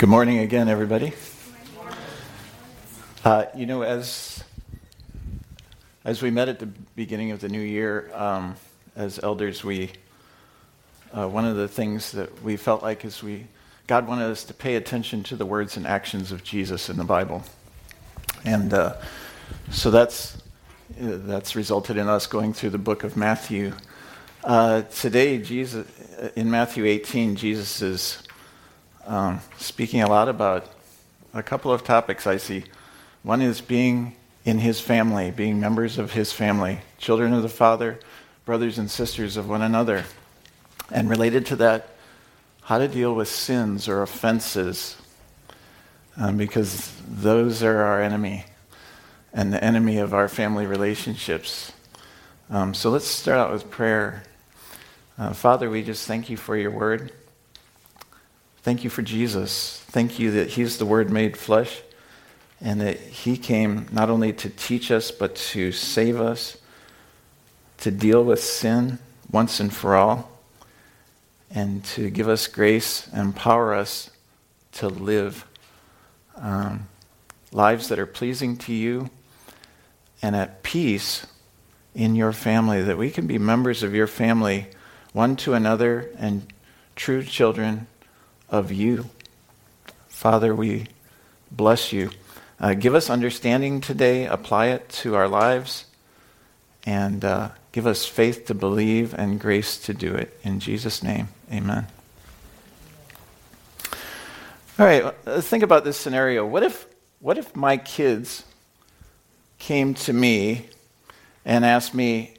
Good morning again, everybody. Uh, you know, as as we met at the beginning of the new year, um, as elders, we uh, one of the things that we felt like is we God wanted us to pay attention to the words and actions of Jesus in the Bible, and uh, so that's that's resulted in us going through the book of Matthew. Uh, today, Jesus in Matthew 18, Jesus is um, speaking a lot about a couple of topics I see. One is being in his family, being members of his family, children of the Father, brothers and sisters of one another. And related to that, how to deal with sins or offenses, um, because those are our enemy and the enemy of our family relationships. Um, so let's start out with prayer. Uh, Father, we just thank you for your word. Thank you for Jesus. Thank you that He's the Word made flesh and that He came not only to teach us, but to save us, to deal with sin once and for all, and to give us grace and empower us to live um, lives that are pleasing to you and at peace in your family, that we can be members of your family one to another and true children of you. Father, we bless you. Uh, give us understanding today, apply it to our lives, and uh, give us faith to believe and grace to do it. In Jesus' name, amen. All right, let's think about this scenario. What if, what if my kids came to me and asked me,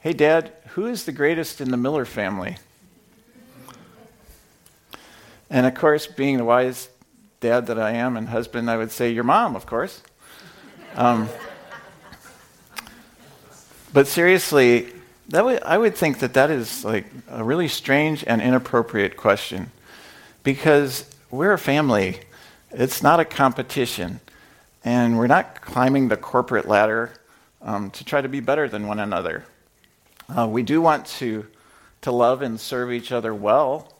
Hey, Dad, who is the greatest in the Miller family? And of course, being the wise dad that I am and husband, I would say, Your mom, of course. Um, but seriously, that I would think that that is like a really strange and inappropriate question because we're a family. It's not a competition. And we're not climbing the corporate ladder um, to try to be better than one another. Uh, we do want to, to love and serve each other well,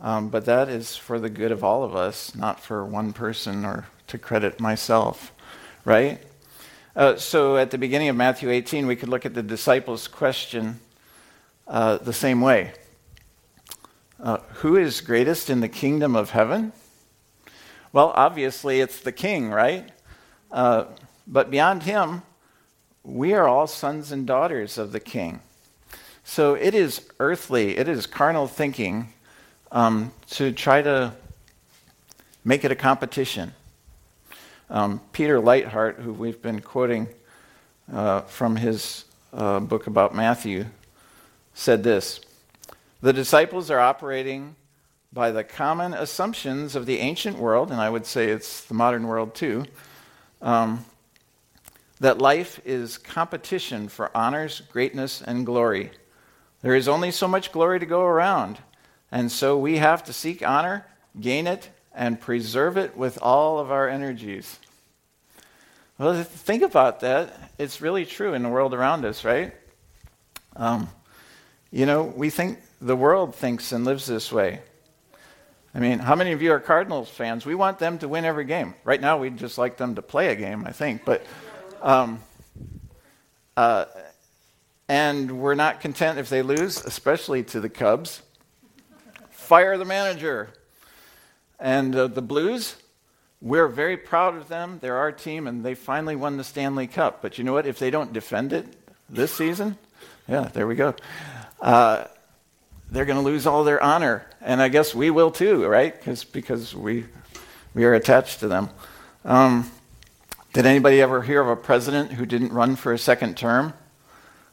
um, but that is for the good of all of us, not for one person or to credit myself, right? Uh, so at the beginning of Matthew 18, we could look at the disciples' question uh, the same way uh, Who is greatest in the kingdom of heaven? Well, obviously, it's the king, right? Uh, but beyond him, we are all sons and daughters of the king. So it is earthly, it is carnal thinking um, to try to make it a competition. Um, Peter Leithart, who we've been quoting uh, from his uh, book about Matthew, said this The disciples are operating by the common assumptions of the ancient world, and I would say it's the modern world too, um, that life is competition for honors, greatness, and glory. There is only so much glory to go around. And so we have to seek honor, gain it, and preserve it with all of our energies. Well, think about that. It's really true in the world around us, right? Um, you know, we think the world thinks and lives this way. I mean, how many of you are Cardinals fans? We want them to win every game. Right now, we'd just like them to play a game, I think. But, um, uh, and we're not content if they lose, especially to the Cubs fire the manager. And uh, the Blues, we're very proud of them. They're our team, and they finally won the Stanley Cup. But you know what? If they don't defend it this season, yeah, there we go. Uh, they're going to lose all their honor, and I guess we will too, right? Cause, because we we are attached to them. Um, did anybody ever hear of a president who didn't run for a second term?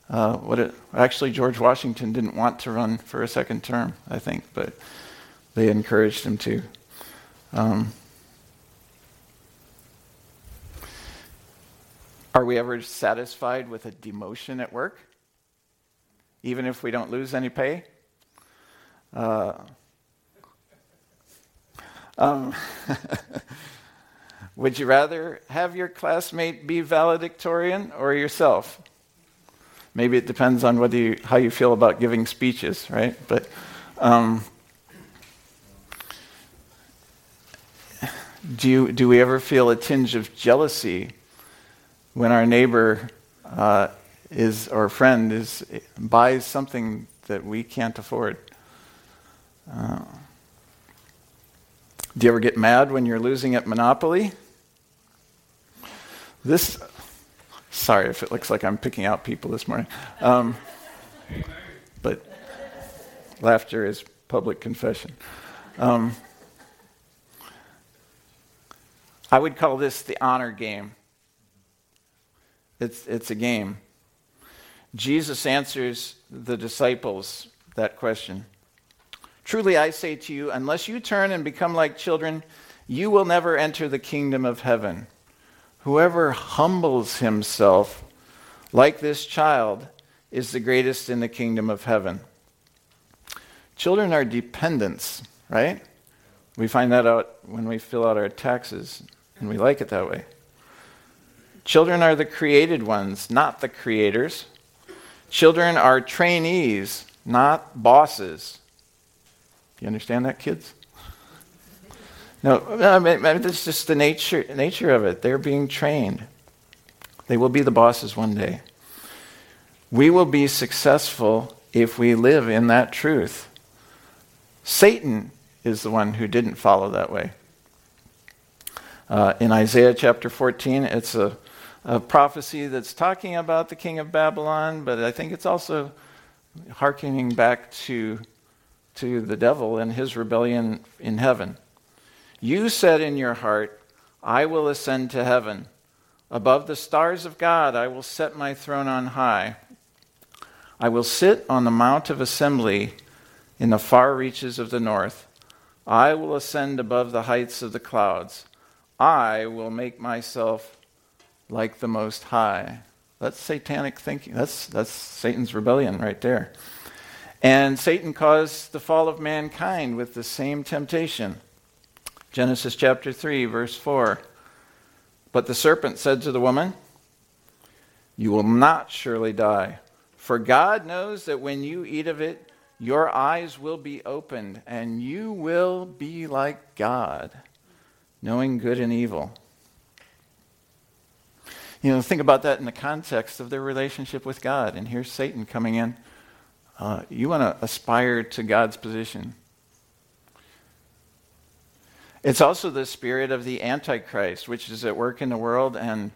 Uh, what it, actually, George Washington didn't want to run for a second term, I think, but they encouraged him to. Um, are we ever satisfied with a demotion at work, even if we don't lose any pay? Uh, um, would you rather have your classmate be valedictorian or yourself? Maybe it depends on whether you, how you feel about giving speeches, right? But um, Do, you, do we ever feel a tinge of jealousy when our neighbor uh, is or friend is buys something that we can't afford? Uh, do you ever get mad when you're losing at Monopoly? This, sorry if it looks like I'm picking out people this morning, um, but laughter is public confession. Um, I would call this the honor game. It's, it's a game. Jesus answers the disciples that question. Truly, I say to you, unless you turn and become like children, you will never enter the kingdom of heaven. Whoever humbles himself like this child is the greatest in the kingdom of heaven. Children are dependents, right? We find that out when we fill out our taxes, and we like it that way. Children are the created ones, not the creators. Children are trainees, not bosses. You understand that, kids? No, I mean, that's just the nature, nature of it. They're being trained. They will be the bosses one day. We will be successful if we live in that truth. Satan is the one who didn't follow that way. Uh, in Isaiah chapter 14, it's a, a prophecy that's talking about the king of Babylon, but I think it's also hearkening back to, to the devil and his rebellion in heaven. You said in your heart, I will ascend to heaven. Above the stars of God, I will set my throne on high. I will sit on the mount of assembly in the far reaches of the north. I will ascend above the heights of the clouds. I will make myself like the Most High. That's satanic thinking. That's, that's Satan's rebellion right there. And Satan caused the fall of mankind with the same temptation. Genesis chapter 3, verse 4. But the serpent said to the woman, You will not surely die, for God knows that when you eat of it, your eyes will be opened, and you will be like God, knowing good and evil. You know, think about that in the context of their relationship with God. And here's Satan coming in. Uh, you want to aspire to God's position. It's also the spirit of the Antichrist, which is at work in the world and,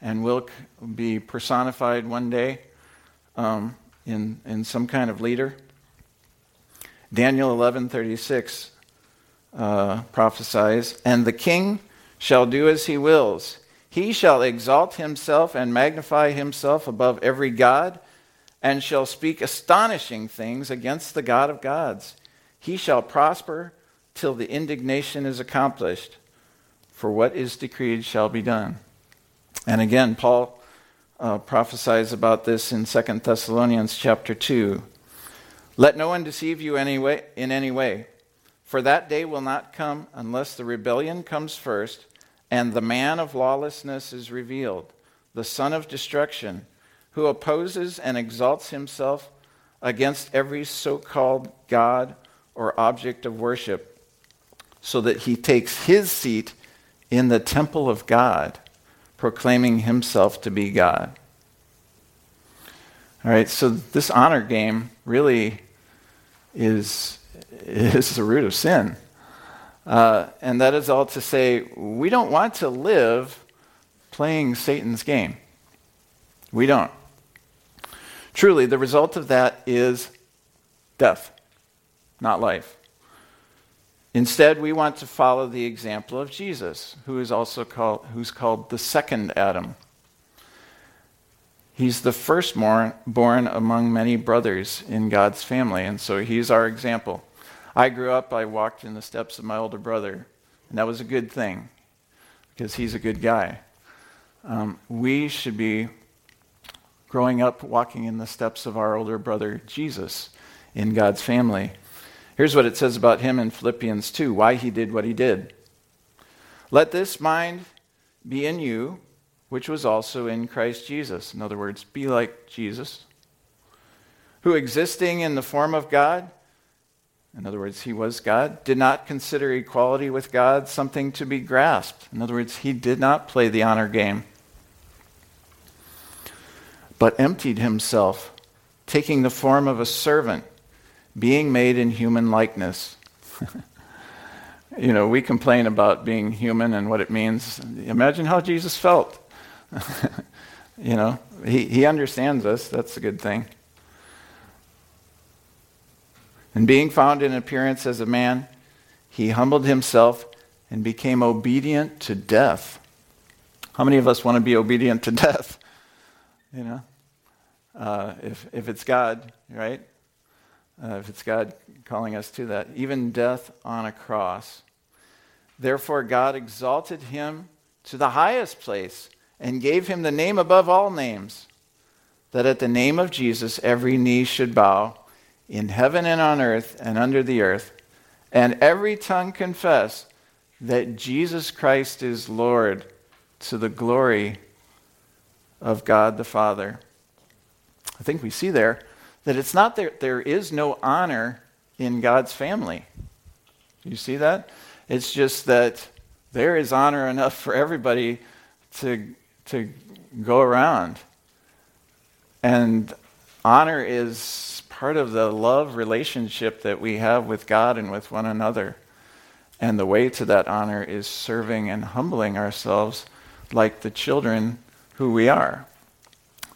and will be personified one day um, in, in some kind of leader. Daniel 11:36 uh, prophesies, "And the king shall do as he wills. He shall exalt himself and magnify himself above every god, and shall speak astonishing things against the God of gods. He shall prosper till the indignation is accomplished. For what is decreed shall be done." And again, Paul uh, prophesies about this in 2 Thessalonians chapter 2. Let no one deceive you any way, in any way, for that day will not come unless the rebellion comes first and the man of lawlessness is revealed, the son of destruction, who opposes and exalts himself against every so called God or object of worship, so that he takes his seat in the temple of God, proclaiming himself to be God. All right, so this honor game really is, is the root of sin. Uh, and that is all to say, we don't want to live playing Satan's game. We don't. Truly, the result of that is death, not life. Instead, we want to follow the example of Jesus, who is also called, who's called the second Adam. He's the firstborn born among many brothers in God's family, and so he's our example. I grew up, I walked in the steps of my older brother, and that was a good thing because he's a good guy. Um, we should be growing up walking in the steps of our older brother Jesus in God's family. Here's what it says about him in Philippians 2 why he did what he did. Let this mind be in you which was also in Christ Jesus. In other words, be like Jesus, who existing in the form of God, In other words, he was God, did not consider equality with God something to be grasped. In other words, he did not play the honor game, but emptied himself, taking the form of a servant, being made in human likeness. you know, we complain about being human and what it means. Imagine how Jesus felt. you know, he, he understands us. That's a good thing. And being found in appearance as a man, he humbled himself and became obedient to death. How many of us want to be obedient to death? You know, uh, if, if it's God, right? Uh, if it's God calling us to that, even death on a cross. Therefore, God exalted him to the highest place and gave him the name above all names, that at the name of Jesus every knee should bow in heaven and on earth and under the earth, and every tongue confess that Jesus Christ is Lord to the glory of God the Father. I think we see there that it's not that there is no honor in God's family. You see that? It's just that there is honor enough for everybody to, to go around. And honor is part of the love relationship that we have with God and with one another. And the way to that honor is serving and humbling ourselves like the children who we are.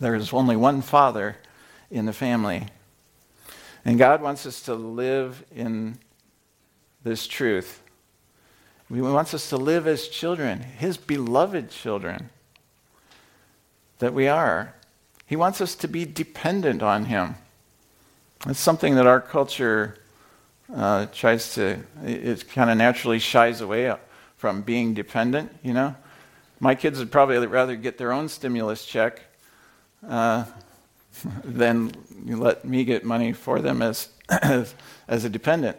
There is only one Father in the family. And God wants us to live in this truth. He wants us to live as children, His beloved children that we are. He wants us to be dependent on Him. It's something that our culture uh, tries to, it kind of naturally shies away from being dependent, you know. My kids would probably rather get their own stimulus check uh, than let me get money for them as, as, as a dependent.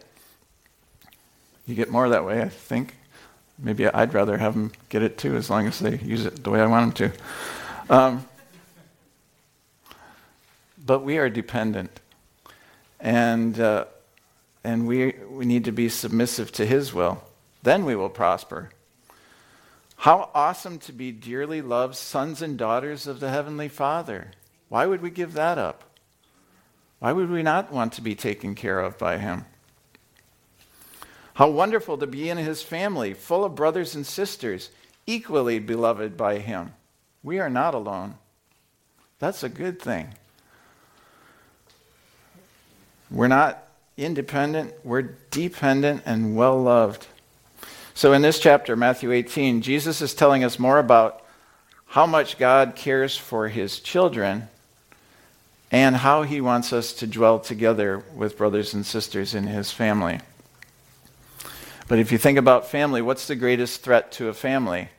You get more that way, I think. Maybe I'd rather have them get it too, as long as they use it the way I want them to. Um, but we are dependent and, uh, and we, we need to be submissive to His will. Then we will prosper. How awesome to be dearly loved sons and daughters of the Heavenly Father. Why would we give that up? Why would we not want to be taken care of by Him? How wonderful to be in His family, full of brothers and sisters, equally beloved by Him. We are not alone. That's a good thing. We're not independent, we're dependent and well loved. So, in this chapter, Matthew 18, Jesus is telling us more about how much God cares for his children and how he wants us to dwell together with brothers and sisters in his family. But if you think about family, what's the greatest threat to a family?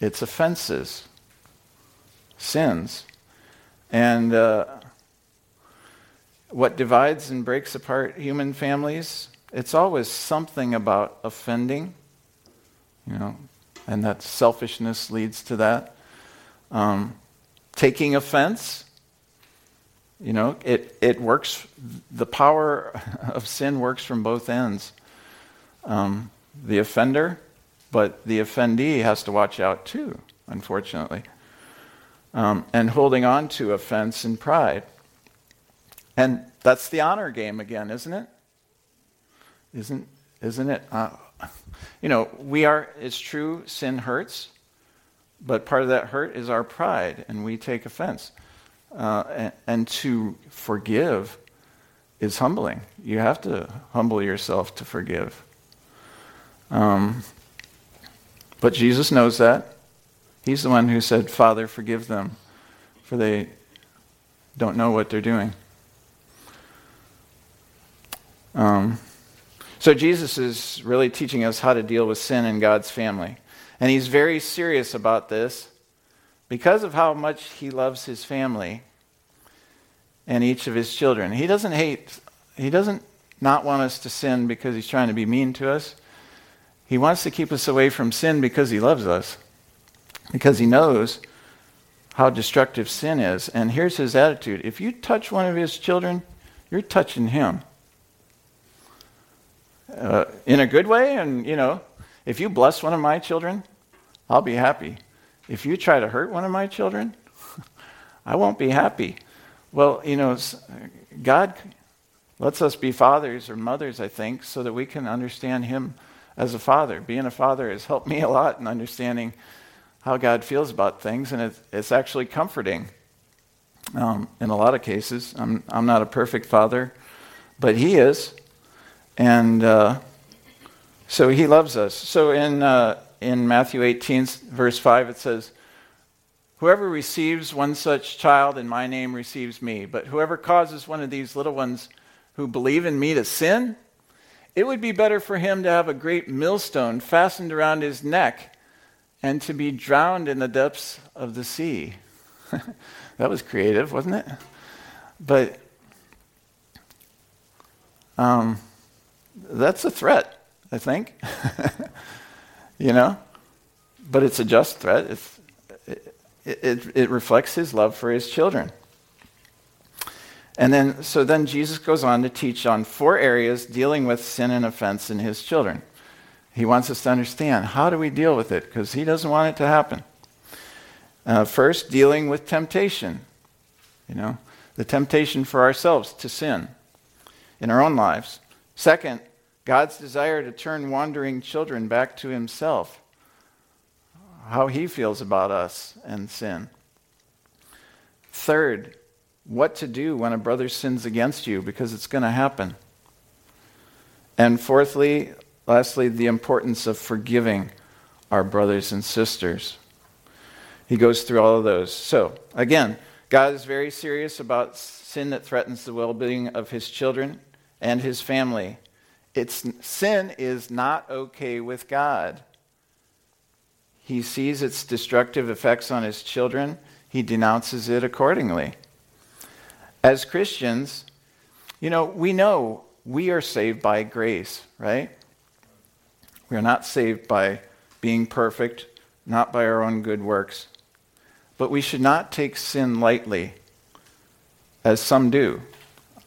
It's offenses, sins. And uh, what divides and breaks apart human families, it's always something about offending, you know, and that selfishness leads to that. Um, taking offense, you know, it, it works, the power of sin works from both ends. Um, the offender, but the offendee has to watch out too, unfortunately. Um, and holding on to offense and pride. And that's the honor game again, isn't it? Isn't, isn't it? Uh, you know, we are, it's true, sin hurts, but part of that hurt is our pride, and we take offense. Uh, and, to forgive is humbling. You have to humble yourself to forgive. Um, but Jesus knows that. He's the one who said, Father, forgive them, for they don't know what they're doing. Um, so Jesus is really teaching us how to deal with sin in God's family. And he's very serious about this because of how much he loves his family and each of his children. He doesn't hate, he doesn't not want us to sin because he's trying to be mean to us. He wants to keep us away from sin because he loves us, because he knows how destructive sin is. And here's his attitude if you touch one of his children, you're touching him. uh, in a good way. And, you know, if you bless one of my children, I'll be happy. If you try to hurt one of my children, I won't be happy. Well, you know, God lets us be fathers or mothers, I think, so that we can understand Him as a father. Being a father has helped me a lot in understanding how God feels about things, and it's, actually comforting um, in a lot of cases. I'm, I'm not a perfect father, but He is. And uh, so He loves us. So in, uh, in Matthew 18, verse 5, it says, Whoever receives one such child in my name receives me, but whoever causes one of these little ones who believe in me to sin, it would be better for him to have a great millstone fastened around his neck and to be drowned in the depths of the sea. that was creative, wasn't it? But um, that's a threat, I think. you know? But it's a just threat. It's, it, it, it reflects his love for his children. And then, so then Jesus goes on to teach on four areas dealing with sin and offense in his children. He wants us to understand how do we deal with it because he doesn't want it to happen. Uh, first, dealing with temptation. You know, the temptation for ourselves to sin in our own lives. Second, God's desire to turn wandering children back to himself. How he feels about us and sin. Third, what to do when a brother sins against you because it's going to happen. And fourthly, lastly, the importance of forgiving our brothers and sisters. He goes through all of those. So, again, God is very serious about sin that threatens the well being of his children and his family. It's, sin is not okay with God. He sees its destructive effects on his children, he denounces it accordingly. As Christians, you know, we know we are saved by grace, right? We are not saved by being perfect, not by our own good works. But we should not take sin lightly, as some do.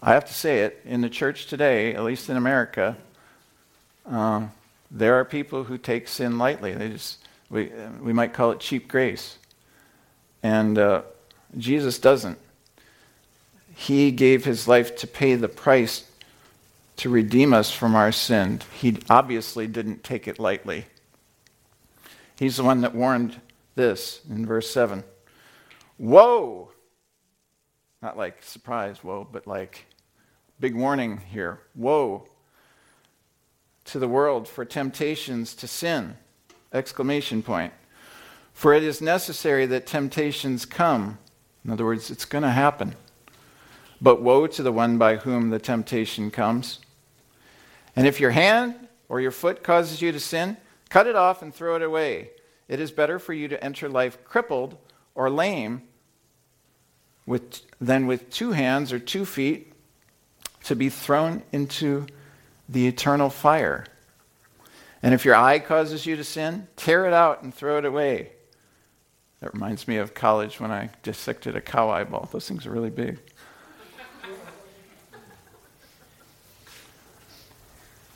I have to say it, in the church today, at least in America, um, there are people who take sin lightly. They just, we, we might call it cheap grace. And uh, Jesus doesn't. He gave his life to pay the price to redeem us from our sin. He obviously didn't take it lightly. He's the one that warned this in verse 7 Woe! Not like surprise, woe, but like big warning here. Woe to the world for temptations to sin! Exclamation point. For it is necessary that temptations come. In other words, it's going to happen. But woe to the one by whom the temptation comes. And if your hand or your foot causes you to sin, cut it off and throw it away. It is better for you to enter life crippled or lame with, than with two hands or two feet to be thrown into the eternal fire. And if your eye causes you to sin, tear it out and throw it away. That reminds me of college when I dissected a cow eyeball. Those things are really big.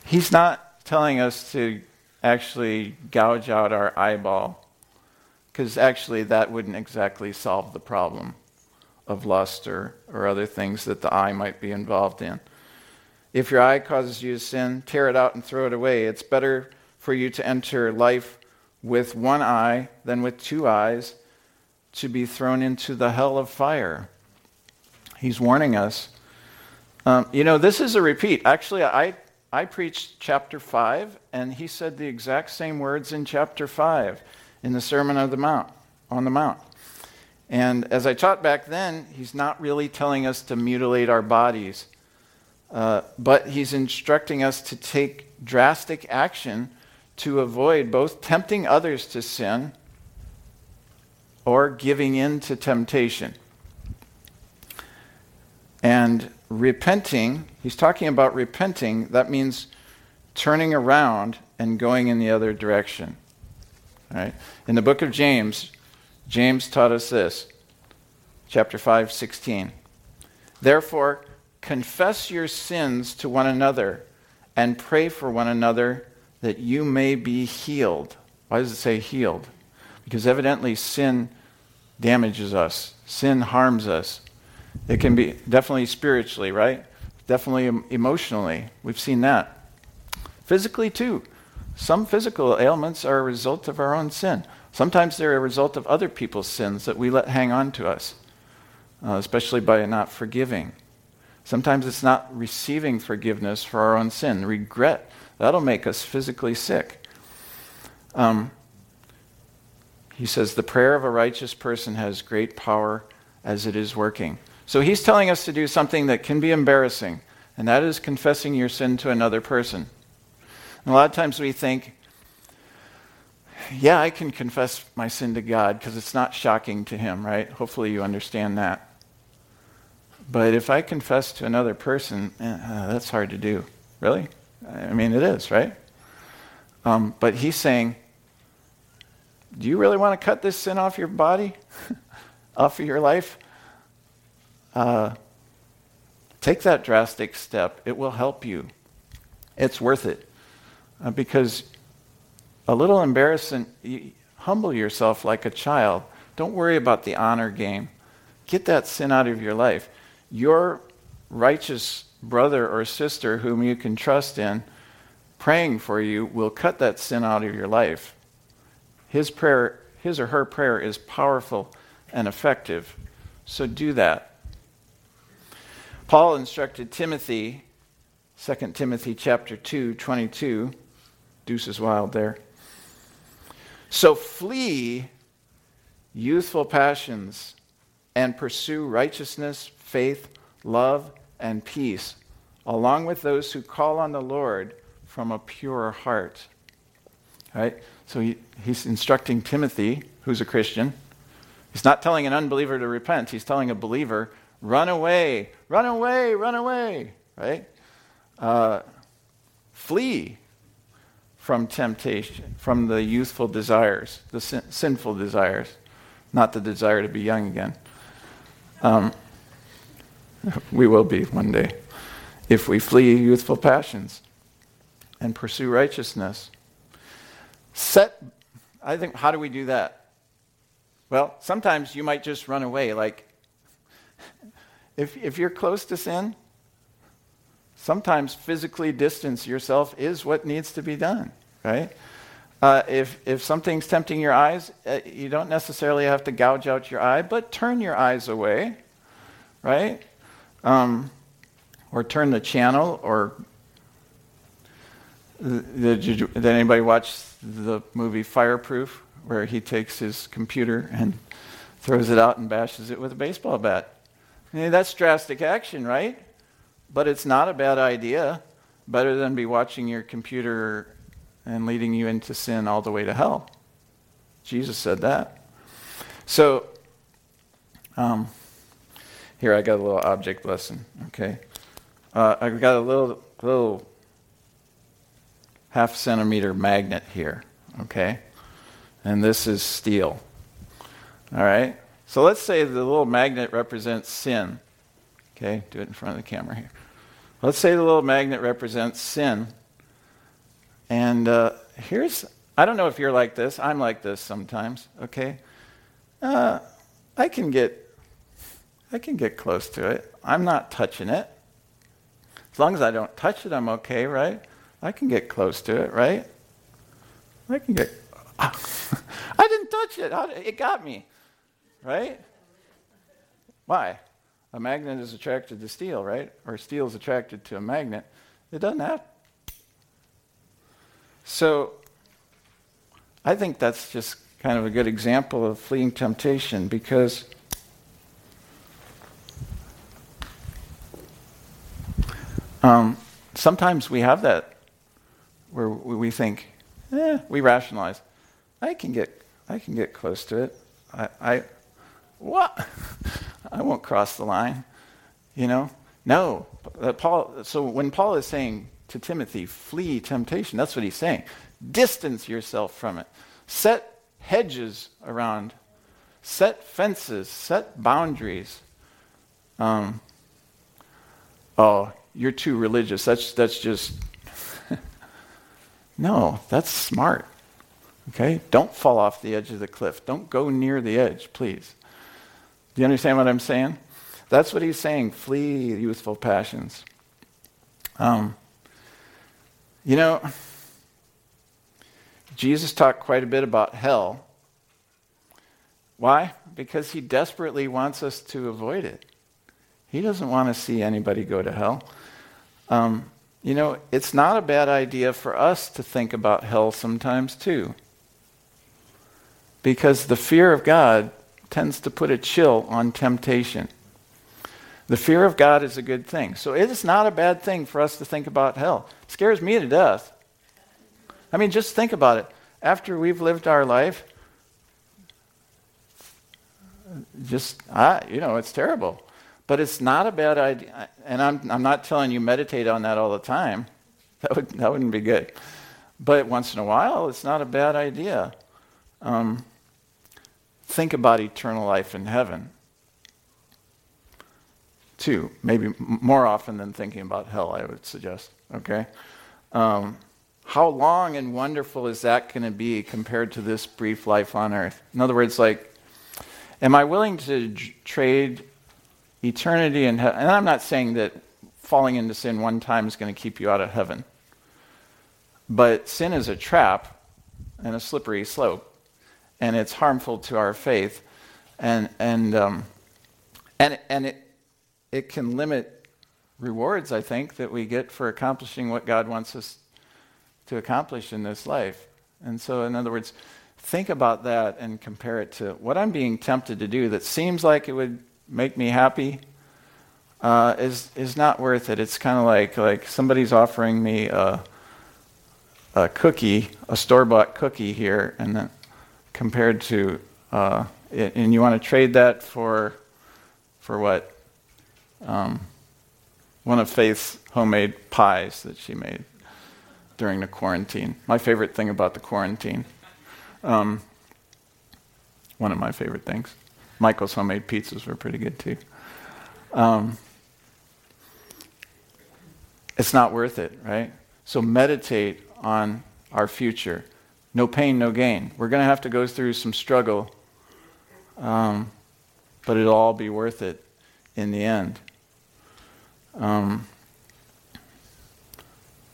He's not telling us to actually gouge out our eyeball, because actually that wouldn't exactly solve the problem of lust or, or other things that the eye might be involved in. If your eye causes you to sin, tear it out and throw it away. It's better for you to enter life with one eye than with two eyes to be thrown into the hell of fire. He's warning us. Um, you know, this is a repeat. Actually, I I preached chapter 5, and he said the exact same words in chapter 5 in the Sermon on the Mount. On the Mount. And as I taught back then, he's not really telling us to mutilate our bodies, uh, but he's instructing us to take drastic action to avoid both tempting others to sin or giving in to temptation. And repenting, he's talking about repenting, that means turning around and going in the other direction. Right? In the book of James, James taught us this. Chapter 5, 16. Therefore, confess your sins to one another and pray for one another that you may be healed. Why does it say healed? Because evidently sin damages us, sin harms us. It can be definitely spiritually, right? Definitely emotionally. We've seen that. Physically, too. Some physical ailments are a result of our own sin. Sometimes they're a result of other people's sins that we let hang on to us, uh, especially by not forgiving. Sometimes it's not receiving forgiveness for our own sin. Regret, that'll make us physically sick. Um, he says, The prayer of a righteous person has great power as it is working. So he's telling us to do something that can be embarrassing, and that is confessing your sin to another person. And a lot of times we think, yeah, I can confess my sin to God because it's not shocking to Him, right? Hopefully you understand that. But if I confess to another person, eh, uh, that's hard to do. Really? I mean, it is, right? Um, but He's saying, do you really want to cut this sin off your body, off of your life? Uh, take that drastic step. It will help you. It's worth it. Uh, because a little embarrassing, you, humble yourself like a child. Don't worry about the honor game. Get that sin out of your life. Your righteous brother or sister whom you can trust in, praying for you, will cut that sin out of your life. His prayer, his or her prayer is powerful and effective. So do that. Paul instructed Timothy, 2 Timothy chapter 2, 22. Deuce is wild there. So flee youthful passions and pursue righteousness, faith, love, and peace, along with those who call on the Lord from a pure heart. Right? So he, he's instructing Timothy, who's a Christian. He's not telling an unbeliever to repent, he's telling a believer, run away, run away, run away. Right? Uh, flee from temptation, from the youthful desires, the sin, sinful desires, not the desire to be young again. Um, we will be one day if we flee youthful passions and pursue righteousness. Set, I think, how do we do that? Well, sometimes you might just run away. Like, if, if you're close to sin, sometimes physically distance yourself is what needs to be done, right? Uh, if, if something's tempting your eyes, uh, you don't necessarily have to gouge out your eye, but turn your eyes away, right? Um, or turn the channel, or did, you, did anybody watch the movie Fireproof, where he takes his computer and throws it out and bashes it with a baseball bat? I mean, that's drastic action, right? But it's not a bad idea. Better than be watching your computer and leading you into sin all the way to hell. Jesus said that. So, um, here I got a little object lesson. Okay, uh, I've got a little little half centimeter magnet here. Okay, and this is steel. All right. So let's say the little magnet represents sin. Okay, do it in front of the camera here. Let's say the little magnet represents sin. And uh, here's, I don't know if you're like this. I'm like this sometimes, okay? Uh, I can get, I can get close to it. I'm not touching it. As long as I don't touch it, I'm okay, right? I can get close to it, right? I can get, I didn't touch it. It got me, right? Why? a magnet is attracted to steel, right? Or steel is attracted to a magnet. It doesn't have. So I think that's just kind of a good example of fleeing temptation because um, sometimes we have that where we think, eh, we rationalize. I can get, I can get close to it. I, I what? I won't cross the line. You know? No. Paul, so when Paul is saying to Timothy, flee temptation, that's what he's saying. Distance yourself from it. Set hedges around, set fences, set boundaries. Um, oh, you're too religious. That's, that's just, No, that's smart. Okay? Don't fall off the edge of the cliff. Don't go near the edge, please. Do you understand what I'm saying? That's what he's saying. Flee youthful passions. Um, you know, Jesus talked quite a bit about hell. Why? Because he desperately wants us to avoid it. He doesn't want to see anybody go to hell. Um, you know, it's not a bad idea for us to think about hell sometimes, too. Because the fear of God tends to put a chill on temptation. The fear of God is a good thing. So it is not a bad thing for us to think about hell. It scares me to death. I mean, just think about it. After we've lived our life, just, I, you know, it's terrible. But it's not a bad idea. And I'm, I'm not telling you meditate on that all the time. That, would, that wouldn't be good. But once in a while, it's not a bad idea. Um, think about eternal life in heaven too, maybe more often than thinking about hell, I would suggest. Okay? Um, how long and wonderful is that going to be compared to this brief life on earth? In other words, like, am I willing to j- trade eternity in heaven? And I'm not saying that falling into sin one time is going to keep you out of heaven. But sin is a trap and a slippery slope, and it's harmful to our faith. And, and, um, and, and it, it can limit rewards, I think, that we get for accomplishing what God wants us to accomplish in this life. And so, in other words, think about that and compare it to what I'm being tempted to do that seems like it would make me happy. Uh, is is not worth it. It's kind of like like somebody's offering me a, a cookie, a store bought cookie here, and then compared to uh, it, and you want to trade that for for what um, one of Faith's homemade pies that she made during the quarantine. My favorite thing about the quarantine. Um, one of my favorite things. Michael's homemade pizzas were pretty good too. Um, it's not worth it, right? So meditate on our future. No pain, no gain. We're going to have to go through some struggle, um, but it'll all be worth it in the end. Um,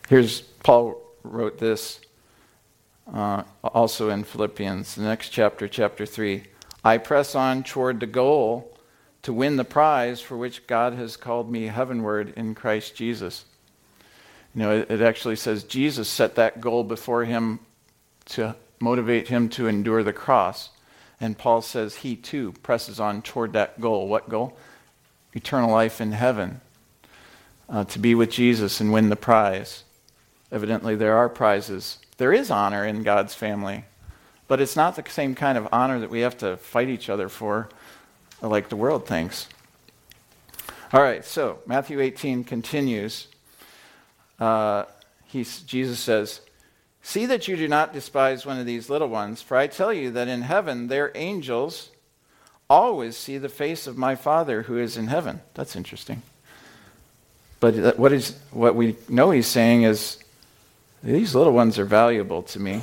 here's Paul wrote this uh, also in Philippians, the next chapter, chapter 3. I press on toward the goal to win the prize for which God has called me heavenward in Christ Jesus. You know, it, it actually says Jesus set that goal before him to motivate him to endure the cross. And Paul says he too presses on toward that goal. What goal? Eternal life in heaven uh, to be with Jesus and win the prize. Evidently, there are prizes. There is honor in God's family, but it's not the same kind of honor that we have to fight each other for, like the world thinks. All right, so Matthew 18 continues. Uh, Jesus says, See that you do not despise one of these little ones, for I tell you that in heaven their angels always see the face of my Father who is in heaven. That's interesting. But what, is, what we know he's saying is, these little ones are valuable to me.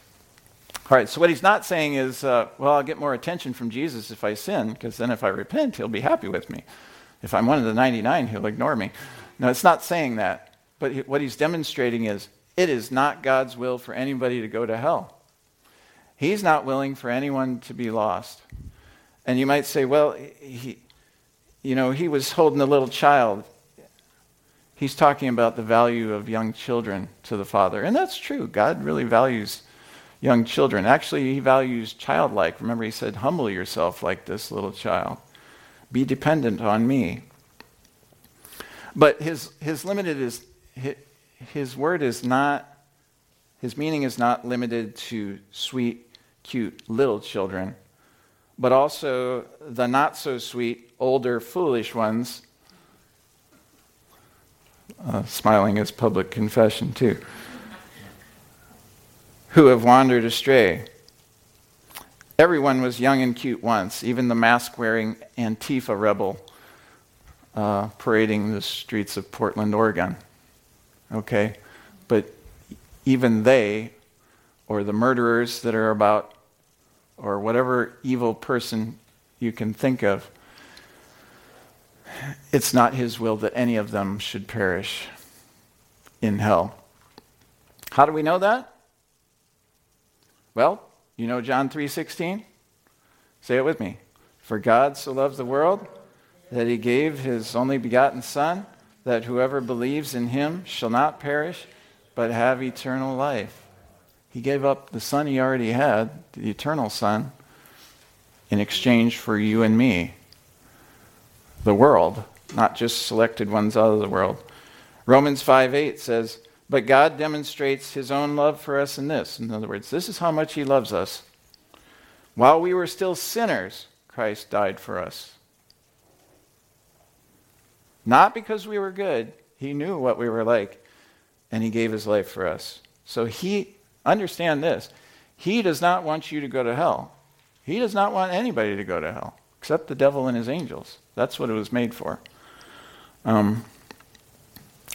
All right, so what he's not saying is, uh, well, I'll get more attention from Jesus if I sin, because then if I repent, he'll be happy with me. If I'm one of the 99, he'll ignore me. No, it's not saying that. But what he's demonstrating is it is not God's will for anybody to go to hell. He's not willing for anyone to be lost. And you might say, well, he, you know, he was holding a little child he's talking about the value of young children to the Father. And that's true. God really values young children. Actually, he values childlike. Remember, he said, Humble yourself like this little child, be dependent on me. But his, his limited is, his, word is not, his meaning is not limited to sweet cute little children, but also the not so sweet, older, foolish ones. Uh, smiling is public confession, too. Who have wandered astray. Everyone was young and cute once, even the mask wearing Antifa rebel uh, parading the streets of Portland, Oregon. Okay? But even they, or the murderers that are about, or whatever evil person you can think of, it's not his will that any of them should perish in hell. How do we know that? Well, you know John 3:16? Say it with me. For God so loved the world that he gave his only begotten son that whoever believes in him shall not perish but have eternal life. He gave up the son he already had, the eternal son, in exchange for you and me. The world, not just selected ones out of the world. Romans 5 8 says, But God demonstrates his own love for us in this. In other words, this is how much he loves us. While we were still sinners, Christ died for us. Not because we were good, he knew what we were like, and he gave his life for us. So he, understand this, he does not want you to go to hell. He does not want anybody to go to hell, except the devil and his angels. That's what it was made for. Um,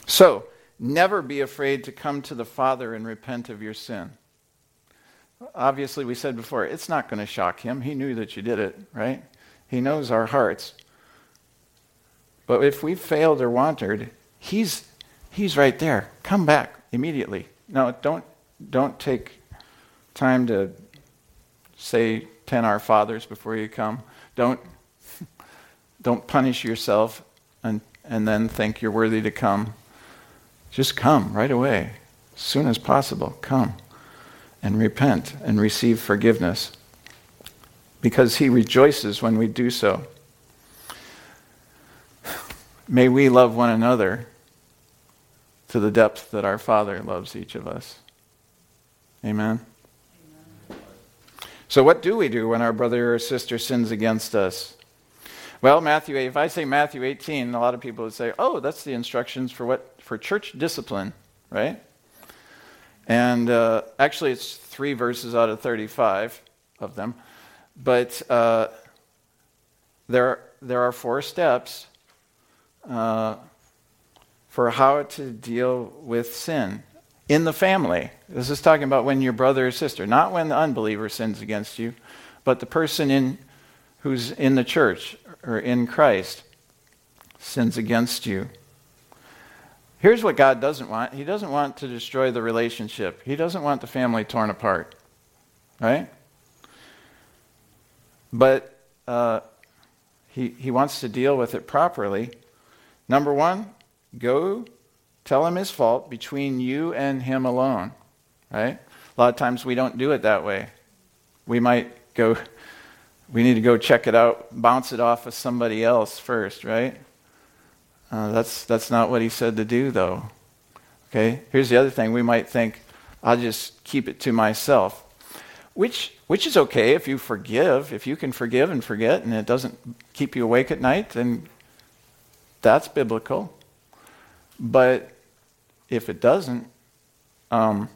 so, never be afraid to come to the Father and repent of your sin. Obviously, we said before, it's not going to shock him. He knew that you did it, right? He knows our hearts. But if we've failed or wandered, he's, he's right there. Come back immediately. No, don't, don't take time to say 10 Our Fathers before you come. Don't, don't punish yourself and, and then think you're worthy to come. Just come right away, as soon as possible. Come and repent and receive forgiveness because he rejoices when we do so. May we love one another to the depth that our Father loves each of us. Amen. So, what do we do when our brother or sister sins against us? Well, Matthew 8, if I say Matthew 18, a lot of people would say, oh, that's the instructions for what? For church discipline, right? And uh, actually, it's three verses out of 35 of them. But uh, there, there are four steps uh, for how to deal with sin in the family. This is talking about when your brother or sister, not when the unbeliever sins against you, but the person in, who's in the church or in Christ sins against you. Here's what God doesn't want He doesn't want to destroy the relationship, He doesn't want the family torn apart. Right? But uh, he, he wants to deal with it properly Number one, go tell him his fault between you and him alone. Right? A lot of times we don't do it that way. We might go, we need to go check it out, bounce it off of somebody else first, right? Uh, that's, that's not what he said to do, though. Okay? Here's the other thing. We might think, I'll just keep it to myself. Which, which is okay if you forgive. If you can forgive and forget and it doesn't keep you awake at night, then that's biblical. But if it doesn't, um,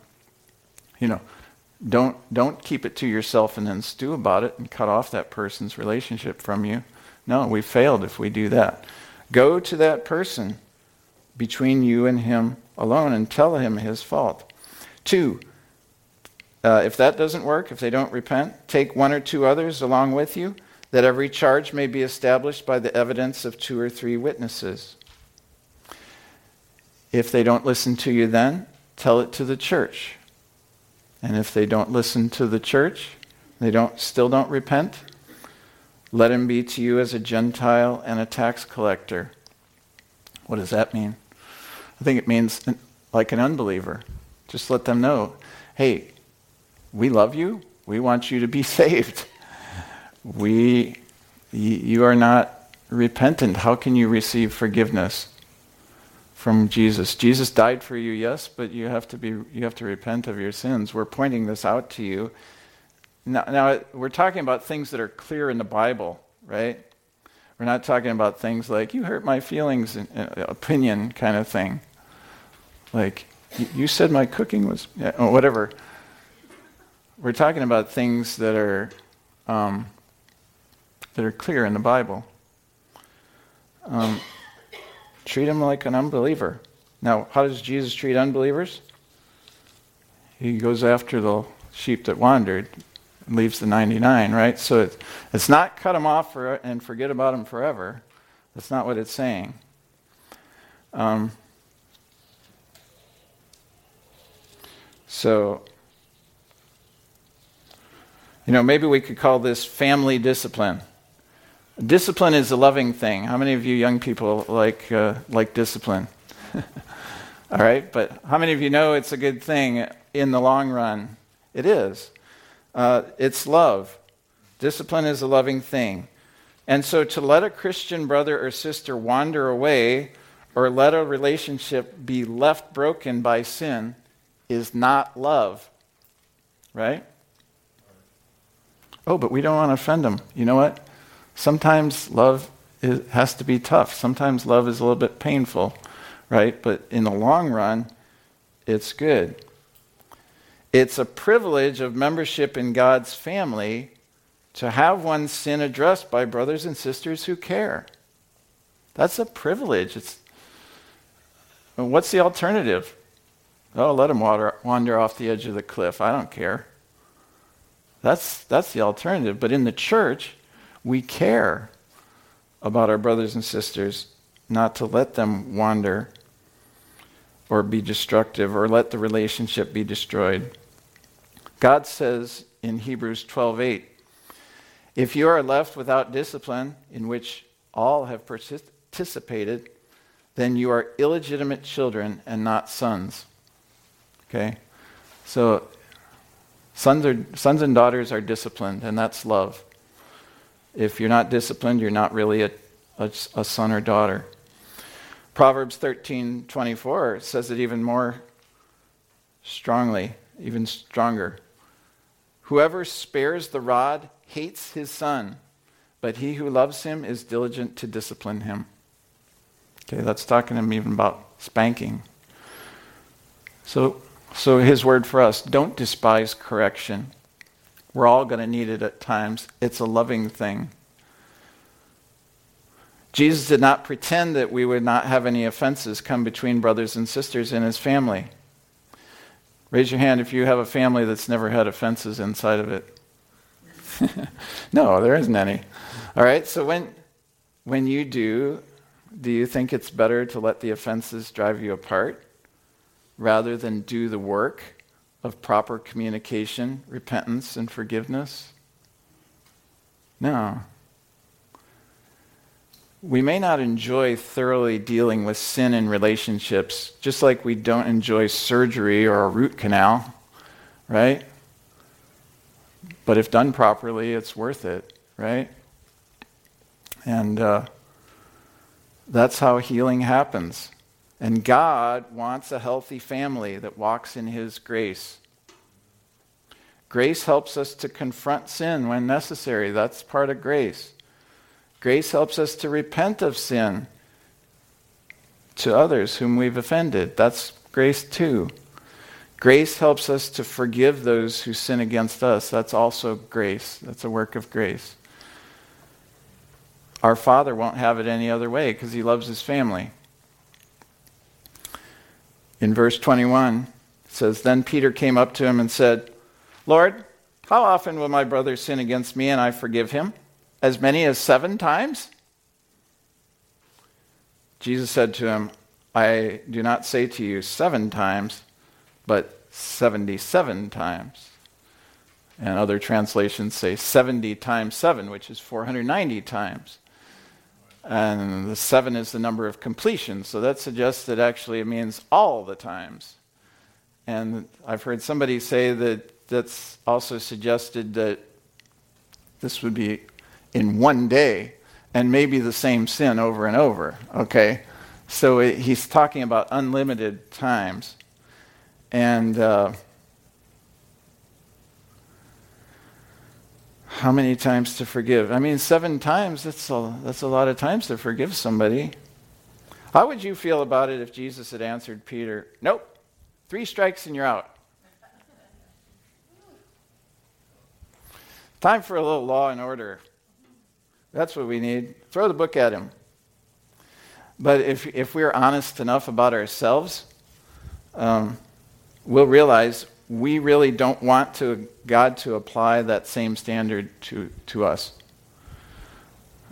you know, don't don't keep it to yourself and then stew about it and cut off that person's relationship from you. No, we failed if we do that. Go to that person between you and him alone and tell him his fault. Two, uh, if that doesn't work, if they don't repent, take one or two others along with you that every charge may be established by the evidence of two or three witnesses. If they don't listen to you then, tell it to the church. And if they don't listen to the church, they don't still don't repent, let him be to you as a Gentile and a tax collector. What does that mean? I think it means like an unbeliever. Just let them know, hey, we love you. We want you to be saved we, you are not repentant. How can you receive forgiveness from Jesus? Jesus died for you, yes, but you have to be, you have to repent of your sins. We're pointing this out to you Now, now, we're talking about things that are clear in the Bible, right? We're not talking about things like, you hurt my feelings, and, uh, opinion kind of thing. Like, you said my cooking was, yeah, whatever. We're talking about things that are, um, that are clear in the Bible. Um, treat him like an unbeliever. Now, how does Jesus treat unbelievers? He goes after the sheep that wandered and leaves the 99, right? So it's, it's not cut them off for, and forget about them forever. That's not what it's saying. Um, so, you know, maybe we could call this family discipline. Discipline is a loving thing. How many of you young people like, uh, like discipline? All right, but how many of you know it's a good thing in the long run? It is. Uh, it's love. Discipline is a loving thing. And so to let a Christian brother or sister wander away or let a relationship be left broken by sin is not love. Right? Oh, but we don't want to offend them. You know what? Sometimes love is, has to be tough. Sometimes love is a little bit painful right? But in the long run, it's good. It's a privilege of membership in God's family to have one's sin addressed by brothers and sisters who care. That's a privilege. It's, what's the alternative? Oh, let him water, wander off the edge of the cliff. I don't care. That's, that's the alternative. But in the church, we care about our brothers and sisters, not to let them wander or be destructive or let the relationship be destroyed. God says in Hebrews 12:8, if you are left without discipline in which all have participated, then you are illegitimate children and not sons. Okay? So sons are sons and daughters are disciplined and that's love. If you're not disciplined, you're not really a, a, a son or daughter. Proverbs 13:24 says it even more strongly, even stronger. Whoever spares the rod hates his son, but he who loves him is diligent to discipline him. Okay, that's talking to him even about spanking. So, so his word for us don't despise correction. We're all going to need it at times. It's a loving thing. Jesus did not pretend that we would not have any offenses come between brothers and sisters in his family. Raise your hand if you have a family that's never had offenses inside of it. no, there isn't any. All right, so when, when you do, do you think it's better to let the offenses drive you apart rather than do the work of proper communication, repentance, and forgiveness? No we may not enjoy thoroughly dealing with sin in relationships, just like we don't enjoy surgery or a root canal, right? But if done properly, it's worth it, right? And uh, that's how healing happens. And God wants a healthy family that walks in His grace. Grace helps us to confront sin when necessary. That's part of grace. Grace helps us to repent of sin to others whom we've offended. That's grace too. Grace helps us to forgive those who sin against us. That's also grace. That's a work of grace. Our Father won't have it any other way because he loves his family. In verse 21, it says Then Peter came up to him and said, Lord, how often will my brother sin against me and I forgive him? As many as seven times? Jesus said to him, I do not say to you seven times, but 77 times. And other translations say 70 times 7, which is 490 times. And the 7 is the number of completion, so that suggests that actually it means all the times. And I've heard somebody say that that's also suggested that this would be in one day and maybe the same sin over and over. Okay? So it, he's talking about unlimited times. And uh, how many times to forgive? I mean, seven times, that's a, that's a lot of times to forgive somebody. How would you feel about it if Jesus had answered Peter, Nope, three strikes and you're out? Time for a little law and order. That's what we need. Throw the book at him. But if, if we're honest enough about ourselves, um, we'll realize we really don't want to, God to apply that same standard to, to us.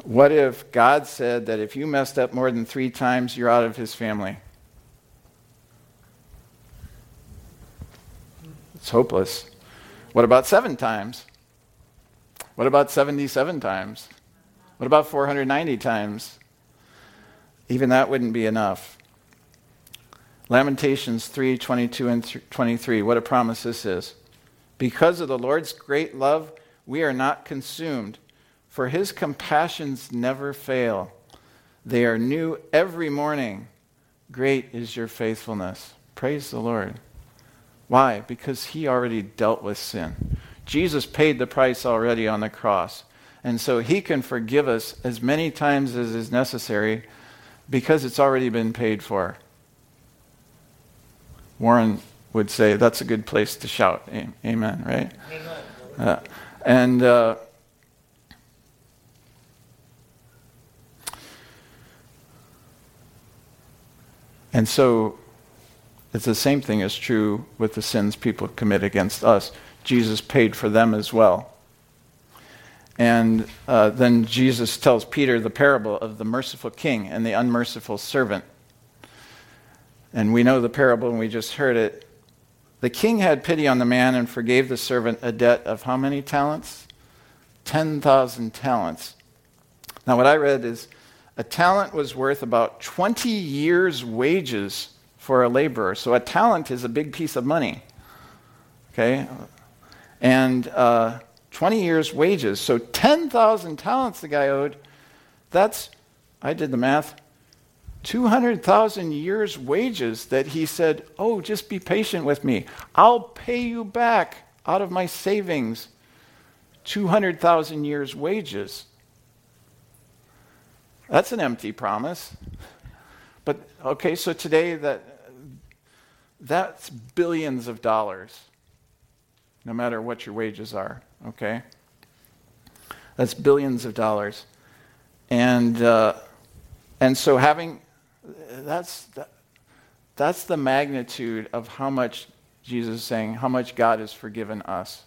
What if God said that if you messed up more than three times, you're out of his family? It's hopeless. What about seven times? What about 77 times? What about 490 times? Even that wouldn't be enough. Lamentations 3 22 and 23. What a promise this is. Because of the Lord's great love, we are not consumed, for his compassions never fail. They are new every morning. Great is your faithfulness. Praise the Lord. Why? Because he already dealt with sin. Jesus paid the price already on the cross. And so he can forgive us as many times as is necessary because it's already been paid for. Warren would say that's a good place to shout. Amen, right? Amen. Uh, and uh, and so it's the same thing is true with the sins people commit against us. Jesus paid for them as well. And uh, then Jesus tells Peter the parable of the merciful king and the unmerciful servant. And we know the parable and we just heard it. The king had pity on the man and forgave the servant a debt of how many talents? 10,000 talents. Now, what I read is a talent was worth about 20 years' wages for a laborer. So a talent is a big piece of money. Okay? And uh, 20 years' wages. So 10,000 talents the guy owed. That's, I did the math, 200,000 years' wages that he said, Oh, just be patient with me. I'll pay you back out of my savings 200,000 years' wages. That's an empty promise. But okay, so today that that's billions of dollars, no matter what your wages are okay? That's billions of dollars. And, uh, and so having, that's, that, that's the magnitude of how much Jesus is saying, how much God has forgiven us.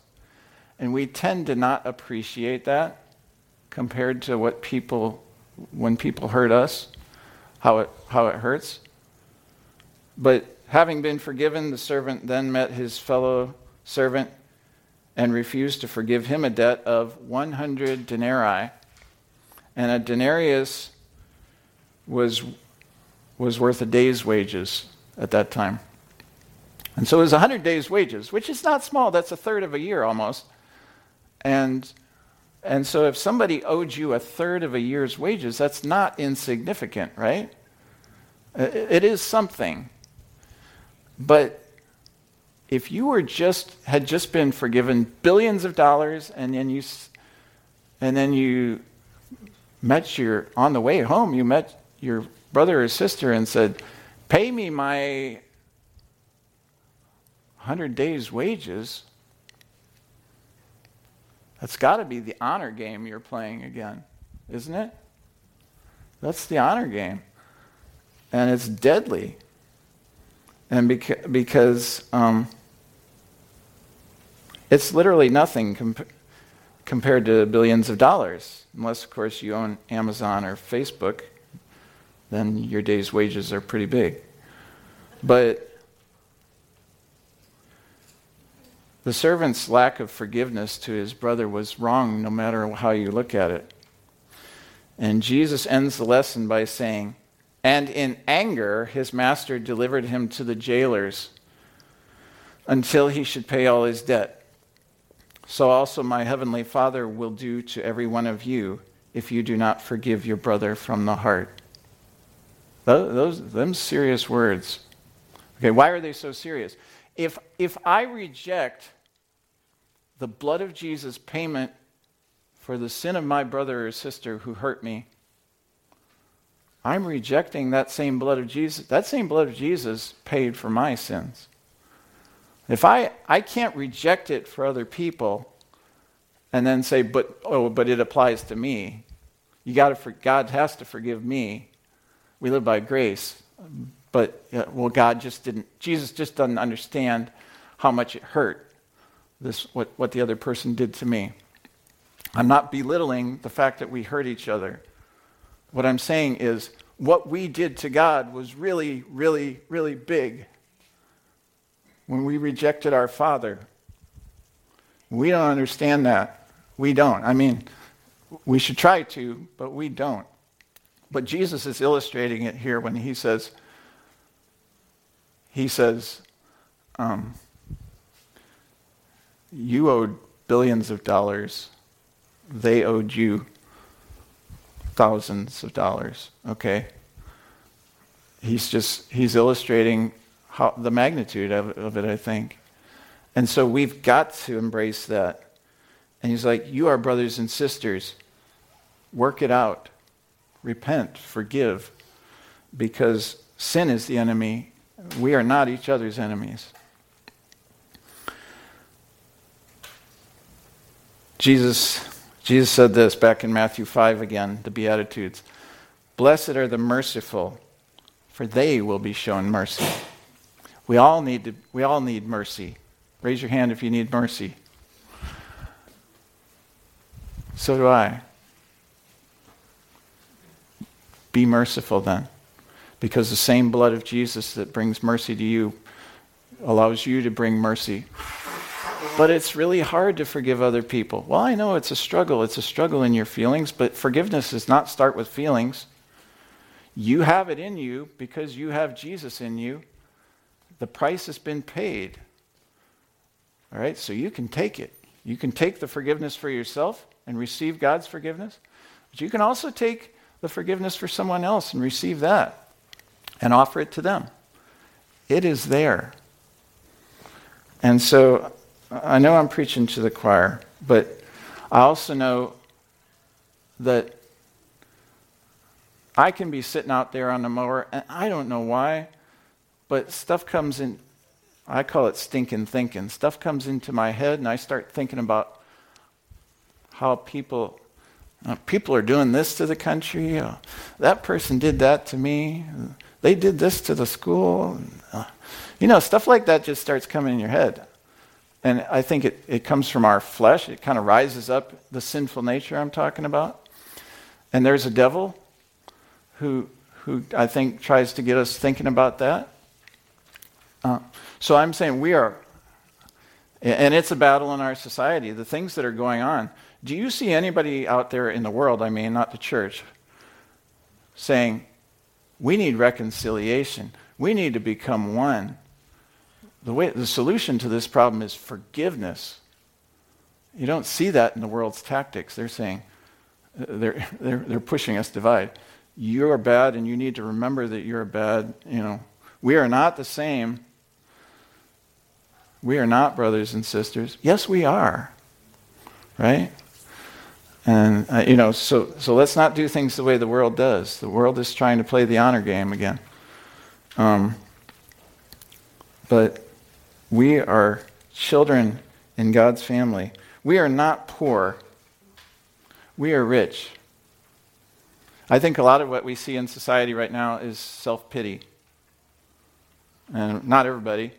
And we tend to not appreciate that compared to what people, when people hurt us, how it, how it hurts. But having been forgiven, the servant then met his fellow servant and refused to forgive him a debt of 100 denarii. And a denarius was, was worth a day's wages at that time. And so it was 100 days' wages, which is not small. That's a third of a year almost. And, and so if somebody owed you a third of a year's wages, that's not insignificant, right? It, it is something. But if you were just had just been forgiven billions of dollars and then you and then you met your on the way home you met your brother or sister and said pay me my 100 days wages that's got to be the honor game you're playing again isn't it? That's the honor game. And it's deadly. And beca- because um, it's literally nothing comp- compared to billions of dollars. Unless, of course, you own Amazon or Facebook, then your day's wages are pretty big. But the servant's lack of forgiveness to his brother was wrong no matter how you look at it. And Jesus ends the lesson by saying, And in anger, his master delivered him to the jailers until he should pay all his debt so also my heavenly Father will do to every one of you if you do not forgive your brother from the heart. Those, those them serious words. Okay, why are they so serious? If if I reject the blood of Jesus payment for the sin of my brother or sister who hurt me, I'm rejecting that same blood of Jesus. That same blood of Jesus paid for my sins. If I, I can't reject it for other people and then say, but, oh, but it applies to me. You got to, for, God has to forgive me. We live by grace. But, uh, well, God just didn't, Jesus just doesn't understand how much it hurt, this, what, what the other person did to me. I'm not belittling the fact that we hurt each other. What I'm saying is, what we did to God was really, really, really big. When we rejected our Father, we don't understand that. We don't. I mean, we should try to, but we don't. But Jesus is illustrating it here when he says, he says, um, you owed billions of dollars. They owed you thousands of dollars. Okay? He's just, he's illustrating how, the magnitude of, of it, I think. And so we've got to embrace that. And he's like, You are brothers and sisters. Work it out. Repent. Forgive. Because sin is the enemy. We are not each other's enemies. Jesus, Jesus said this back in Matthew 5 again, the Beatitudes. Blessed are the merciful, for they will be shown mercy. We all need, to, we all need mercy. Raise your hand if you need mercy. So do I. Be merciful then, because the same blood of Jesus that brings mercy to you allows you to bring mercy. But it's really hard to forgive other people. Well, I know it's a struggle. It's a struggle in your feelings, but forgiveness does not start with feelings. You have it in you because you have Jesus in you. The price has been paid. All right, so you can take it. You can take the forgiveness for yourself and receive God's forgiveness, but you can also take the forgiveness for someone else and receive that and offer it to them. It is there. And so I know I'm preaching to the choir, but I also know that I can be sitting out there on the mower, and I don't know why, but stuff comes in. I call it stinking thinking. Stuff comes into my head, and I start thinking about how people uh, people are doing this to the country. Uh, that person did that to me. They did this to the school. Uh, you know, stuff like that just starts coming in your head. And I think it, it comes from our flesh. It kind of rises up the sinful nature I'm talking about. And there's a devil who, who I think tries to get us thinking about that. Uh, so I'm saying we are, and it's a battle in our society, the things that are going on. Do you see anybody out there in the world, I mean, not the church, saying, we need reconciliation, we need to become one? The, way, the solution to this problem is forgiveness. You don't see that in the world's tactics. They're saying, they're, they're, they're pushing us divide. You're bad, and you need to remember that you're bad. You know, we are not the same. We are not brothers and sisters. Yes, we are. Right? And, uh, you know, so, so let's not do things the way the world does. The world is trying to play the honor game again. Um, but we are children in God's family. We are not poor, we are rich. I think a lot of what we see in society right now is self pity. And not everybody,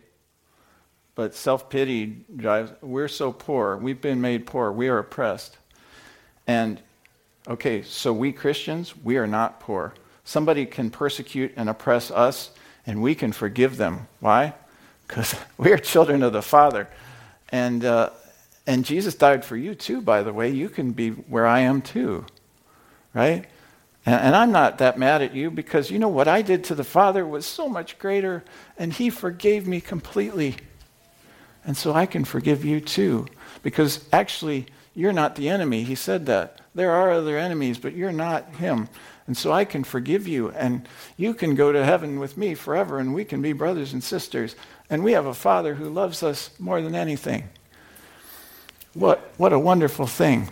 but self pity drives. We're so poor. We've been made poor. We are oppressed. And, okay, so we Christians, we are not poor. Somebody can persecute and oppress us, and we can forgive them. Why? Because we are children of the Father. And, uh, and Jesus died for you too, by the way. You can be where I am too, right? And, and I'm not that mad at you because you know what I did to the Father was so much greater, and He forgave me completely. And so I can forgive you too. Because actually, you're not the enemy. He said that. There are other enemies, but you're not him. And so I can forgive you, and you can go to heaven with me forever, and we can be brothers and sisters. And we have a Father who loves us more than anything. What, what a wonderful thing.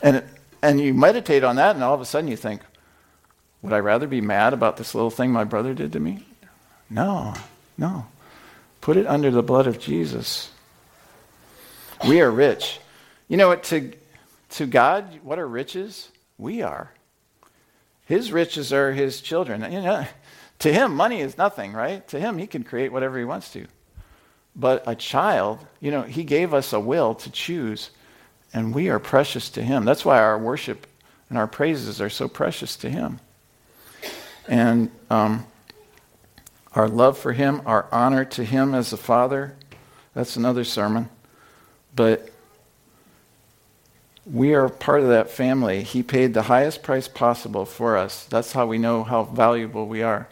And, and you meditate on that, and all of a sudden you think, would I rather be mad about this little thing my brother did to me? No, no. Put it under the blood of Jesus. We are rich. You know what? To, to God, what are riches? We are. His riches are his children. You know, to him, money is nothing, right? To him, he can create whatever he wants to. But a child, you know, he gave us a will to choose, and we are precious to him. That's why our worship and our praises are so precious to him. And um, our love for him, our honor to him as a father, that's another sermon. But we are part of that family. He paid the highest price possible for us. That's how we know how valuable we are.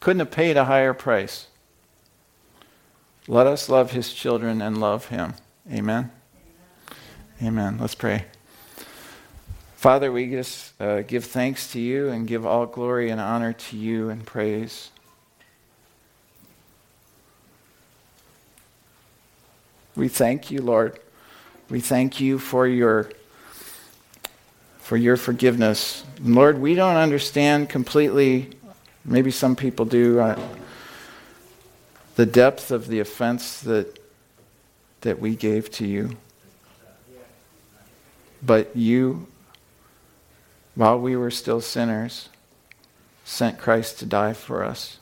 Couldn't have paid a higher price. Let us love his children and love him. Amen. Amen. Let's pray. Father, we just uh, give thanks to you and give all glory and honor to you and praise. We thank you, Lord. We thank you for your for your forgiveness. Lord, we don't understand completely, maybe some people do, uh, the depth of the offense that that we gave to you. But you while we were still sinners sent Christ to die for us.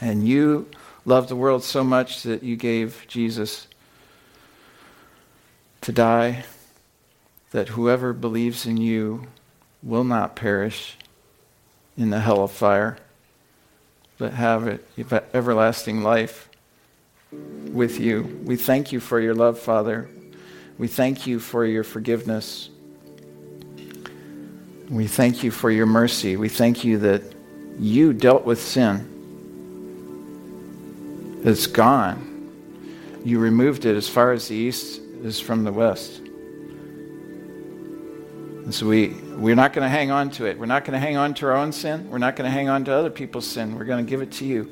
And you loved the world so much that you gave Jesus to die, that whoever believes in you will not perish in the hell of fire, but have it, everlasting life with you. We thank you for your love, Father. We thank you for your forgiveness. We thank you for your mercy. We thank you that you dealt with sin it's gone. You removed it as far as the east is from the west. And so we, we're not going to hang on to it. We're not going to hang on to our own sin. We're not going to hang on to other people's sin. We're going to give it to you.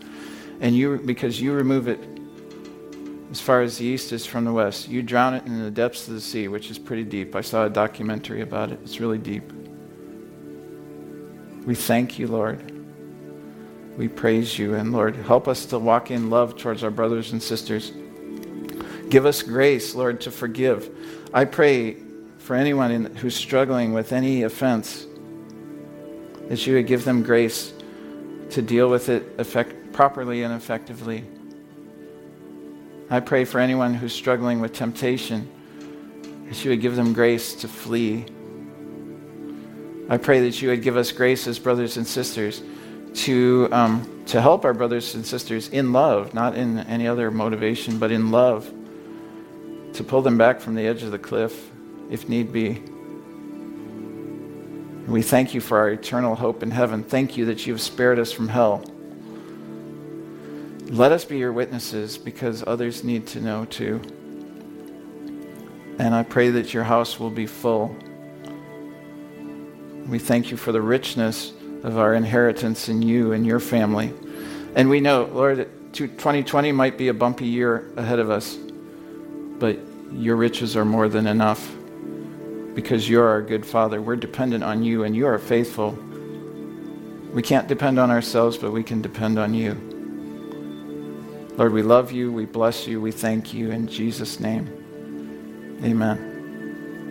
And you, because you remove it as far as the east is from the west, you drown it in the depths of the sea, which is pretty deep. I saw a documentary about it. It's really deep. We thank you, Lord. We praise you. And Lord, help us to walk in love towards our brothers and sisters. Give us grace, Lord, to forgive. I pray for anyone in, who's struggling with any offense that you would give them grace to deal with it effect, properly and effectively. I pray for anyone who's struggling with temptation that you would give them grace to flee. I pray that you would give us grace as brothers and sisters to, um, to help our brothers and sisters in love, not in any other motivation, but in love, to pull them back from the edge of the cliff if need be. We thank you for our eternal hope in heaven. Thank you that you have spared us from hell. Let us be your witnesses because others need to know too. And I pray that your house will be full. We thank you for the richness of our inheritance in you and your family. And we know, Lord, 2020 might be a bumpy year ahead of us, but your riches are more than enough because you're our good Father. We're dependent on you, and you are faithful. We can't depend on ourselves, but we can depend on you. Lord, we love you, we bless you, we thank you in Jesus' name. Amen.